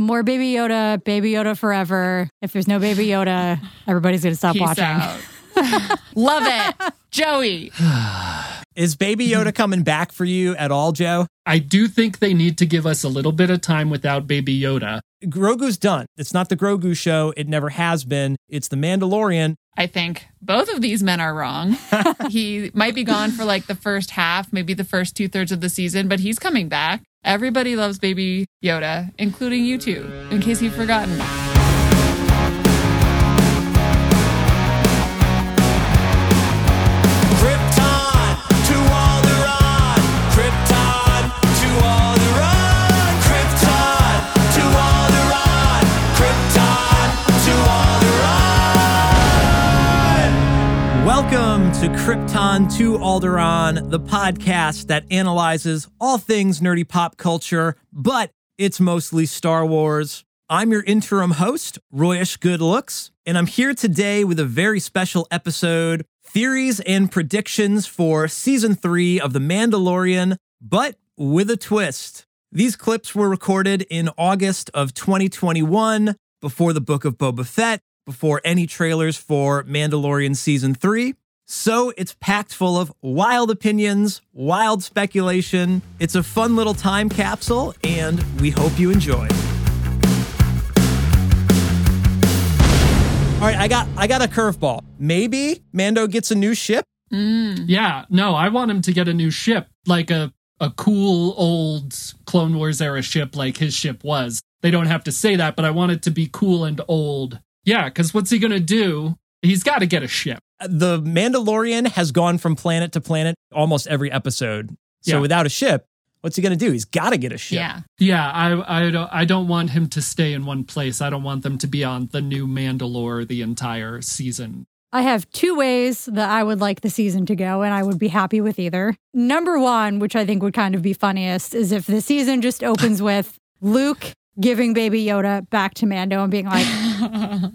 more Baby Yoda, Baby Yoda forever. If there's no Baby Yoda, everybody's going to stop Peace watching. out. Love it. Joey. Is Baby Yoda coming back for you at all, Joe? I do think they need to give us a little bit of time without Baby Yoda. Grogu's done. It's not the Grogu show. It never has been. It's the Mandalorian. I think both of these men are wrong. he might be gone for like the first half, maybe the first two thirds of the season, but he's coming back. Everybody loves Baby Yoda, including you two, in case you've forgotten. Welcome to Krypton to Alderaan, the podcast that analyzes all things nerdy pop culture, but it's mostly Star Wars. I'm your interim host, Royish Good Looks, and I'm here today with a very special episode theories and predictions for season three of The Mandalorian, but with a twist. These clips were recorded in August of 2021, before the book of Boba Fett, before any trailers for Mandalorian season three. So it's packed full of wild opinions, wild speculation. It's a fun little time capsule, and we hope you enjoy. All right, I got I got a curveball. Maybe Mando gets a new ship. Mm. Yeah, no, I want him to get a new ship, like a a cool old Clone Wars era ship like his ship was. They don't have to say that, but I want it to be cool and old. Yeah, because what's he gonna do? He's got to get a ship. The Mandalorian has gone from planet to planet almost every episode. So Yeah. without a ship, what's he going to do? He's got to get a ship. Yeah. Yeah, I I don't I don't want him to stay in one place. I don't want them to be on the new Mandalore the entire season. I have two ways that I would like the season to go, and I would be happy with either. Number one, which I think would kind of be funniest, is if the season just opens with Luke giving Baby Yoda back to Mando and being like,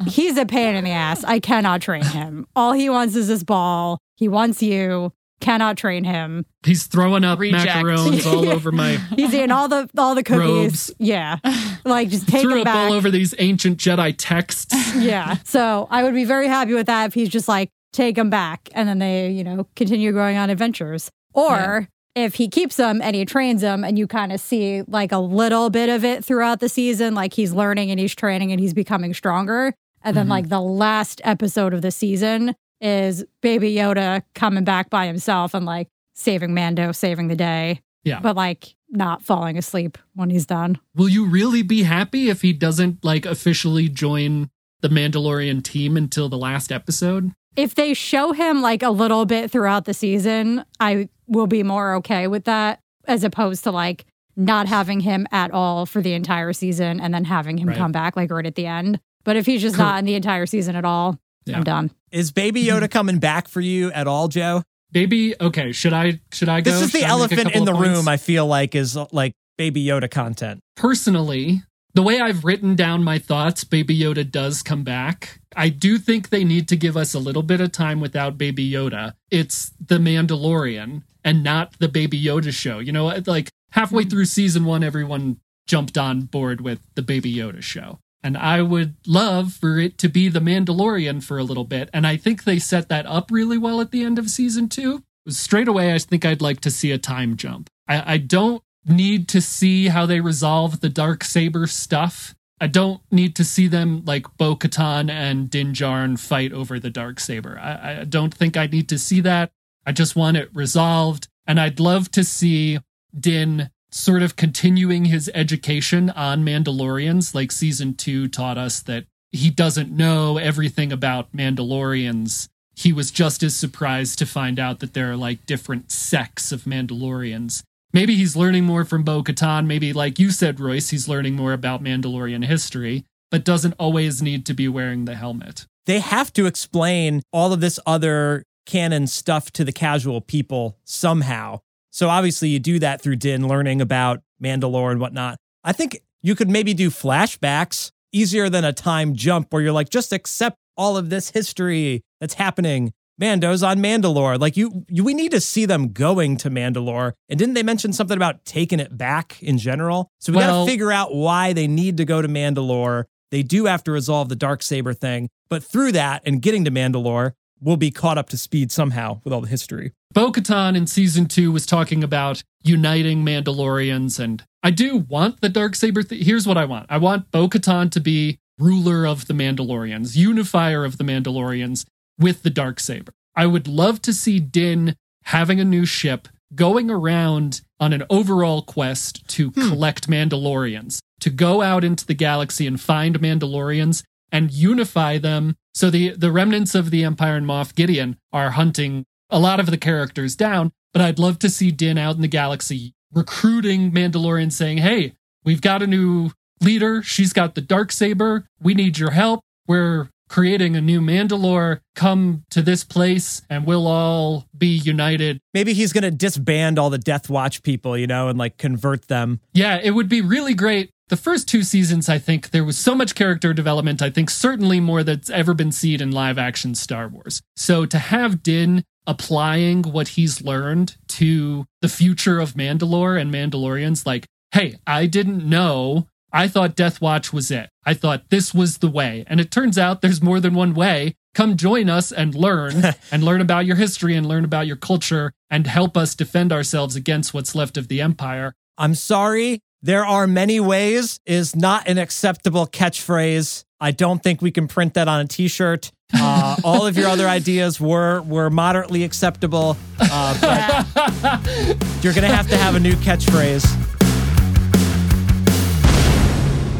he's a pain in the ass. I cannot train him. All he wants is this ball. He wants you. Cannot train him. He's throwing up Reject. macarons all over my He's eating all the all the cookies. Robes. Yeah, like just take threw him up back. all over these ancient Jedi texts. yeah. So I would be very happy with that if he's just like, take him back. And then they, you know, continue going on adventures. Or if he keeps them and he trains them and you kind of see like a little bit of it throughout the season, like he's learning and he's training and he's becoming stronger. And then Mhm. like the last episode of the season is Baby Yoda coming back by himself and like saving Mando, saving the day, Yeah. but like not falling asleep when he's done. Will you really be happy if he doesn't like officially join the Mandalorian team until the last episode? if they show him like a little bit throughout the season, I will be more okay with that as opposed to like not having him at all for the entire season and then having him Right. come back like right at the end. But if he's just not in the entire season at all, Yeah. I'm done. Is Baby Yoda coming back for you at all, Joe? Baby, okay, should I should I go? This is the I elephant in the room. I feel like is like Baby Yoda content. Personally, the way I've written down my thoughts, Baby Yoda does come back. I do think they need to give us a little bit of time without Baby Yoda. It's the Mandalorian and not the Baby Yoda show. You know, like halfway hmm. through season one, everyone jumped on board with the Baby Yoda show. And I would love for it to be the Mandalorian for a little bit. And I think they set that up really well at the end of season two. Straight away, I think I'd like to see a time jump. I, I don't need to see how they resolve the dark saber stuff. I don't need to see them like Bo Katan and Din Djarin fight over the dark saber. I, I don't think I need to see that. I just want it resolved, and I'd love to see Din sort of continuing his education on Mandalorians, like season two taught us that he doesn't know everything about Mandalorians. He was just as surprised to find out that there are like different sects of Mandalorians. Maybe he's learning more from Bo Katan. Maybe, like you said, Royce, he's learning more about Mandalorian history, but doesn't always need to be wearing the helmet. They have to explain all of this other canon stuff to the casual people somehow. So obviously you do that through Din learning about Mandalore and whatnot. I think you could maybe do flashbacks easier than a time jump where you're like, just accept all of this history that's happening. Mando's on Mandalore. Like you, you, we need to see them going to Mandalore. And didn't they mention something about taking it back in general? So we got to figure out why they need to go to Mandalore. They do have to resolve the dark saber thing, but through that and getting to Mandalore, we'll be caught up to speed somehow with all the history. Bo Katan in season two was talking about uniting Mandalorians, and I do want the dark saber. Th- Here's what I want: I want Bo Katan to be ruler of the Mandalorians, unifier of the Mandalorians with the dark saber. I would love to see Din having a new ship, going around on an overall quest to hmm. collect Mandalorians, to go out into the galaxy and find Mandalorians and unify them. So the the remnants of the Empire and Moff Gideon are hunting a lot of the characters down, but I'd love to see Din out in the galaxy recruiting Mandalorians saying, "Hey, we've got a new leader. She's got the dark saber. We need your help. We're creating a new Mandalore. Come to this place and we'll all be united." Maybe he's going to disband all the Death Watch people, you know, and like convert them. Yeah, it would be really great. The first two seasons, I think there was so much character development. I think certainly more that's ever been seen in live action Star Wars. So to have Din applying what he's learned to the future of Mandalore and Mandalorians, like, hey, I didn't know. I thought Death Watch was it. I thought this was the way. And it turns out there's more than one way. Come join us and learn and learn about your history and learn about your culture and help us defend ourselves against what's left of the Empire. I'm sorry. There are many ways is not an acceptable catchphrase. I don't think we can print that on a t-shirt. Uh, all of your other ideas were were moderately acceptable, uh, but you're gonna have to have a new catchphrase.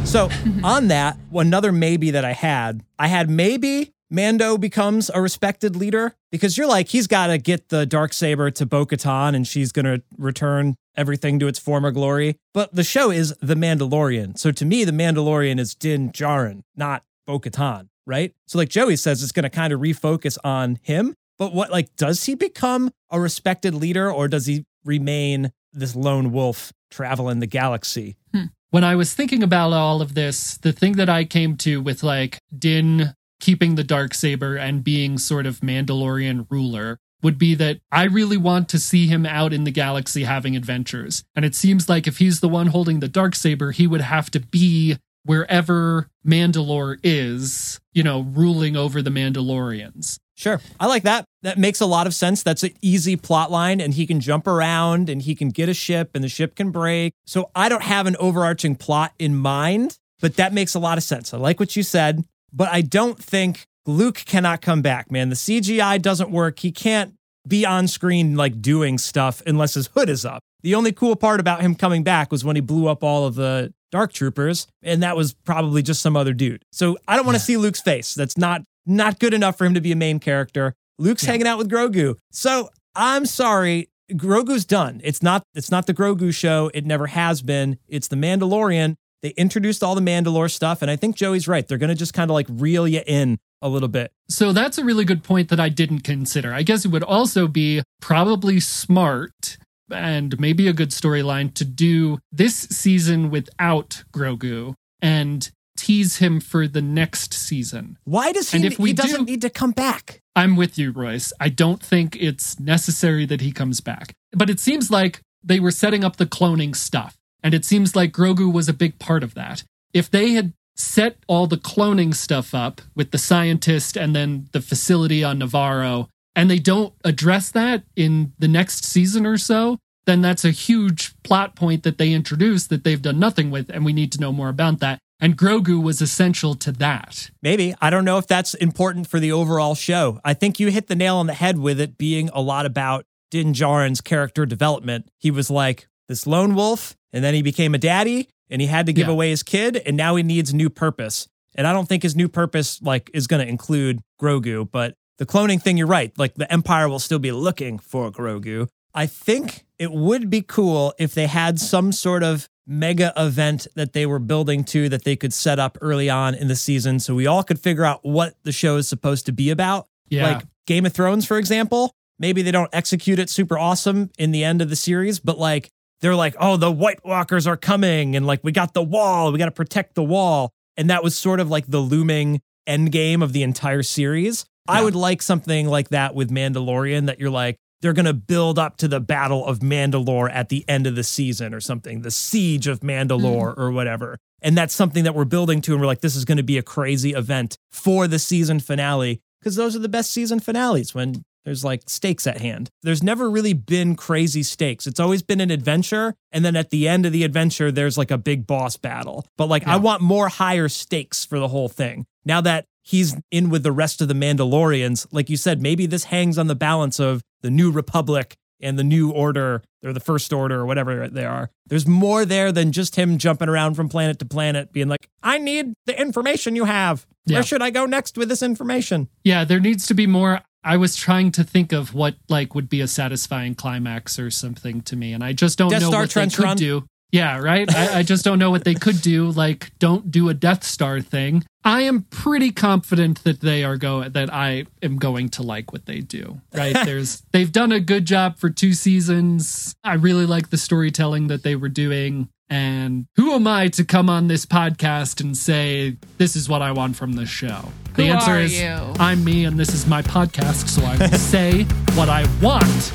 So on that, another maybe that I had, I had maybe Mando becomes a respected leader because you're like he's got to get the dark saber to Bo-Katan and she's gonna return everything to its former glory. But the show is The Mandalorian, so to me, the Mandalorian is Din Djarin, not Bo-Katan, right? So like Joey says, it's gonna kind of refocus on him. But what like does he become a respected leader or does he remain this lone wolf traveling the galaxy? Hmm. when I was thinking about all of this, the thing that I came to with like Din keeping the dark saber and being sort of Mandalorian ruler would be that I really want to see him out in the galaxy having adventures. And it seems like if he's the one holding the dark saber, he would have to be wherever Mandalore is, you know, ruling over the Mandalorians. Sure. I like that. That makes a lot of sense. That's an easy plot line, and he can jump around and he can get a ship and the ship can break. So I don't have an overarching plot in mind, but that makes a lot of sense. I like what you said, but I don't think Luke cannot come back, man. The CGI doesn't work. He can't be on screen like doing stuff unless his hood is up. The only cool part about him coming back was when he blew up all of the dark troopers, and that was probably just some other dude. So I don't want to see Luke's face. That's not not good enough for him to be a main character. Luke's hanging out with Grogu. So I'm sorry, Grogu's done. It's not it's not the Grogu show. It never has been. It's the Mandalorian. They introduced all the Mandalore stuff, and I think Joey's right. They're gonna just kind of like reel you in a little bit. So that's a really good point that I didn't consider. I guess it would also be probably smart and maybe a good storyline to do this season without Grogu and tease him for the next season. Why does he? And if we he doesn't do- need to come back. I'm with you, Royce. I don't think it's necessary that he comes back. But it seems like they were setting up the cloning stuff. And it seems like Grogu was a big part of that. If they had set all the cloning stuff up with the scientist and then the facility on Nevarro, and they don't address that in the next season or so, then that's a huge plot point that they introduced that they've done nothing with. And we need to know more about that. And Grogu was essential to that. Maybe. I don't know if that's important for the overall show. I think you hit the nail on the head with it being a lot about Din Djarin's character development. He was like this lone wolf, and then he became a daddy, and he had to give Yeah. away his kid, and now he needs new purpose. And I don't think his new purpose like is going to include Grogu, but the cloning thing, you're right. Like the Empire will still be looking for Grogu. I think it would be cool if they had some sort of mega event that they were building to that they could set up early on in the season so we all could figure out what the show is supposed to be about. Yeah. Like Game of Thrones, for example. Maybe they don't execute it super awesome in the end of the series, but like they're like, oh, the White Walkers are coming, and like we got the wall, we got to protect the wall. And that was sort of like the looming end game of the entire series. I would like something like that with Mandalorian that you're like, they're going to build up to the Battle of Mandalore at the end of the season or something, the Siege of Mandalore mm. or whatever. And that's something that we're building to. And we're like, this is going to be a crazy event for the season finale because those are the best season finales when there's like stakes at hand. There's never really been crazy stakes. It's always been an adventure. And then at the end of the adventure, there's like a big boss battle. But like, I want more higher stakes for the whole thing. Now that he's in with the rest of the Mandalorians, like you said, maybe this hangs on the balance of the New Republic and the New Order or the First Order or whatever they are. There's more there than just him jumping around from planet to planet, being like, I need the information you have. Yeah. Where should I go next with this information? Yeah, there needs to be more. I was trying to think of what like would be a satisfying climax or something to me, and I just don't Death know Star what trench they could run? do. Yeah, right. I, I just don't know what they could do. Like, don't do a Death Star thing. I am pretty confident that they are going. That I am going to like what they do. Right? There's they've done a good job for two seasons. I really like the storytelling that they were doing. And who am I to come on this podcast and say this is what I want from the show? The Who answer is you? I'm me and this is my podcast, so I will say what I want.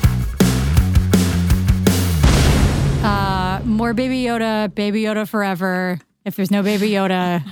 Uh, more Baby Yoda, Baby Yoda forever. If there's no Baby Yoda,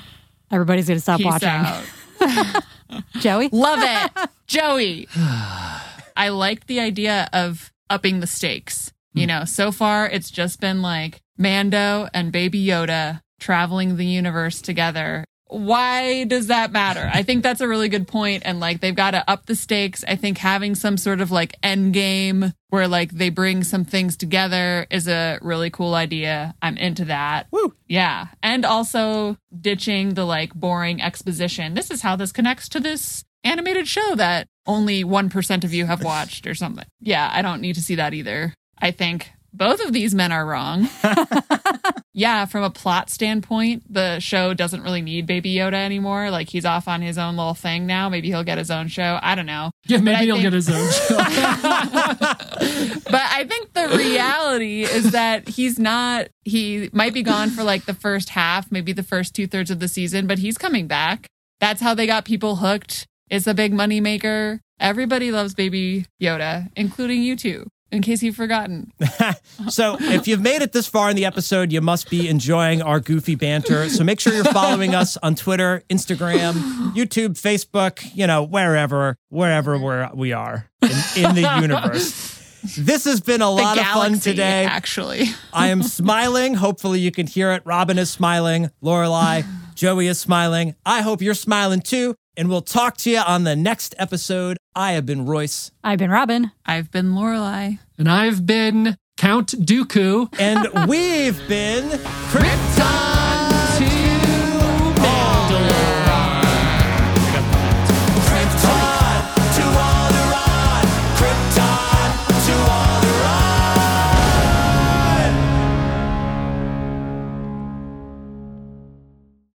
everybody's going to stop Peace watching. out. Joey? Love it. Joey. I like the idea of upping the stakes. You know, so far it's just been like Mando and Baby Yoda traveling the universe together. Why does that matter? I think that's a really good point. And like they've got to up the stakes. I think having some sort of like end game where like they bring some things together is a really cool idea. I'm into that. Woo. Yeah. And also ditching the like boring exposition. This is how this connects to this animated show that only 1% of you have watched or something. Yeah, I don't need to see that either. I think both of these men are wrong. yeah, from a plot standpoint, the show doesn't really need Baby Yoda anymore. Like he's off on his own little thing now. Maybe he'll get his own show. I don't know. Yeah, maybe he'll think- get his own show. but I think the reality is that he's not, he might be gone for like the first half, maybe the first two thirds of the season, but he's coming back. That's how they got people hooked. It's a big money maker. Everybody loves Baby Yoda, including you two, in case you've forgotten. So if you've made it this far in the episode, you must be enjoying our goofy banter. So make sure you're following us on Twitter, Instagram, YouTube, Facebook, you know, wherever, wherever we're, we are in, in the universe. This has been a lot of fun today. actually. I am smiling. Hopefully you can hear it. Robin is smiling. Lorelai, Joey is smiling. I hope you're smiling too. And we'll talk to you on the next episode. I have been Royce. I've been Robin. I've been Lorelai. and I've been Count Dooku. And we've been Krypton.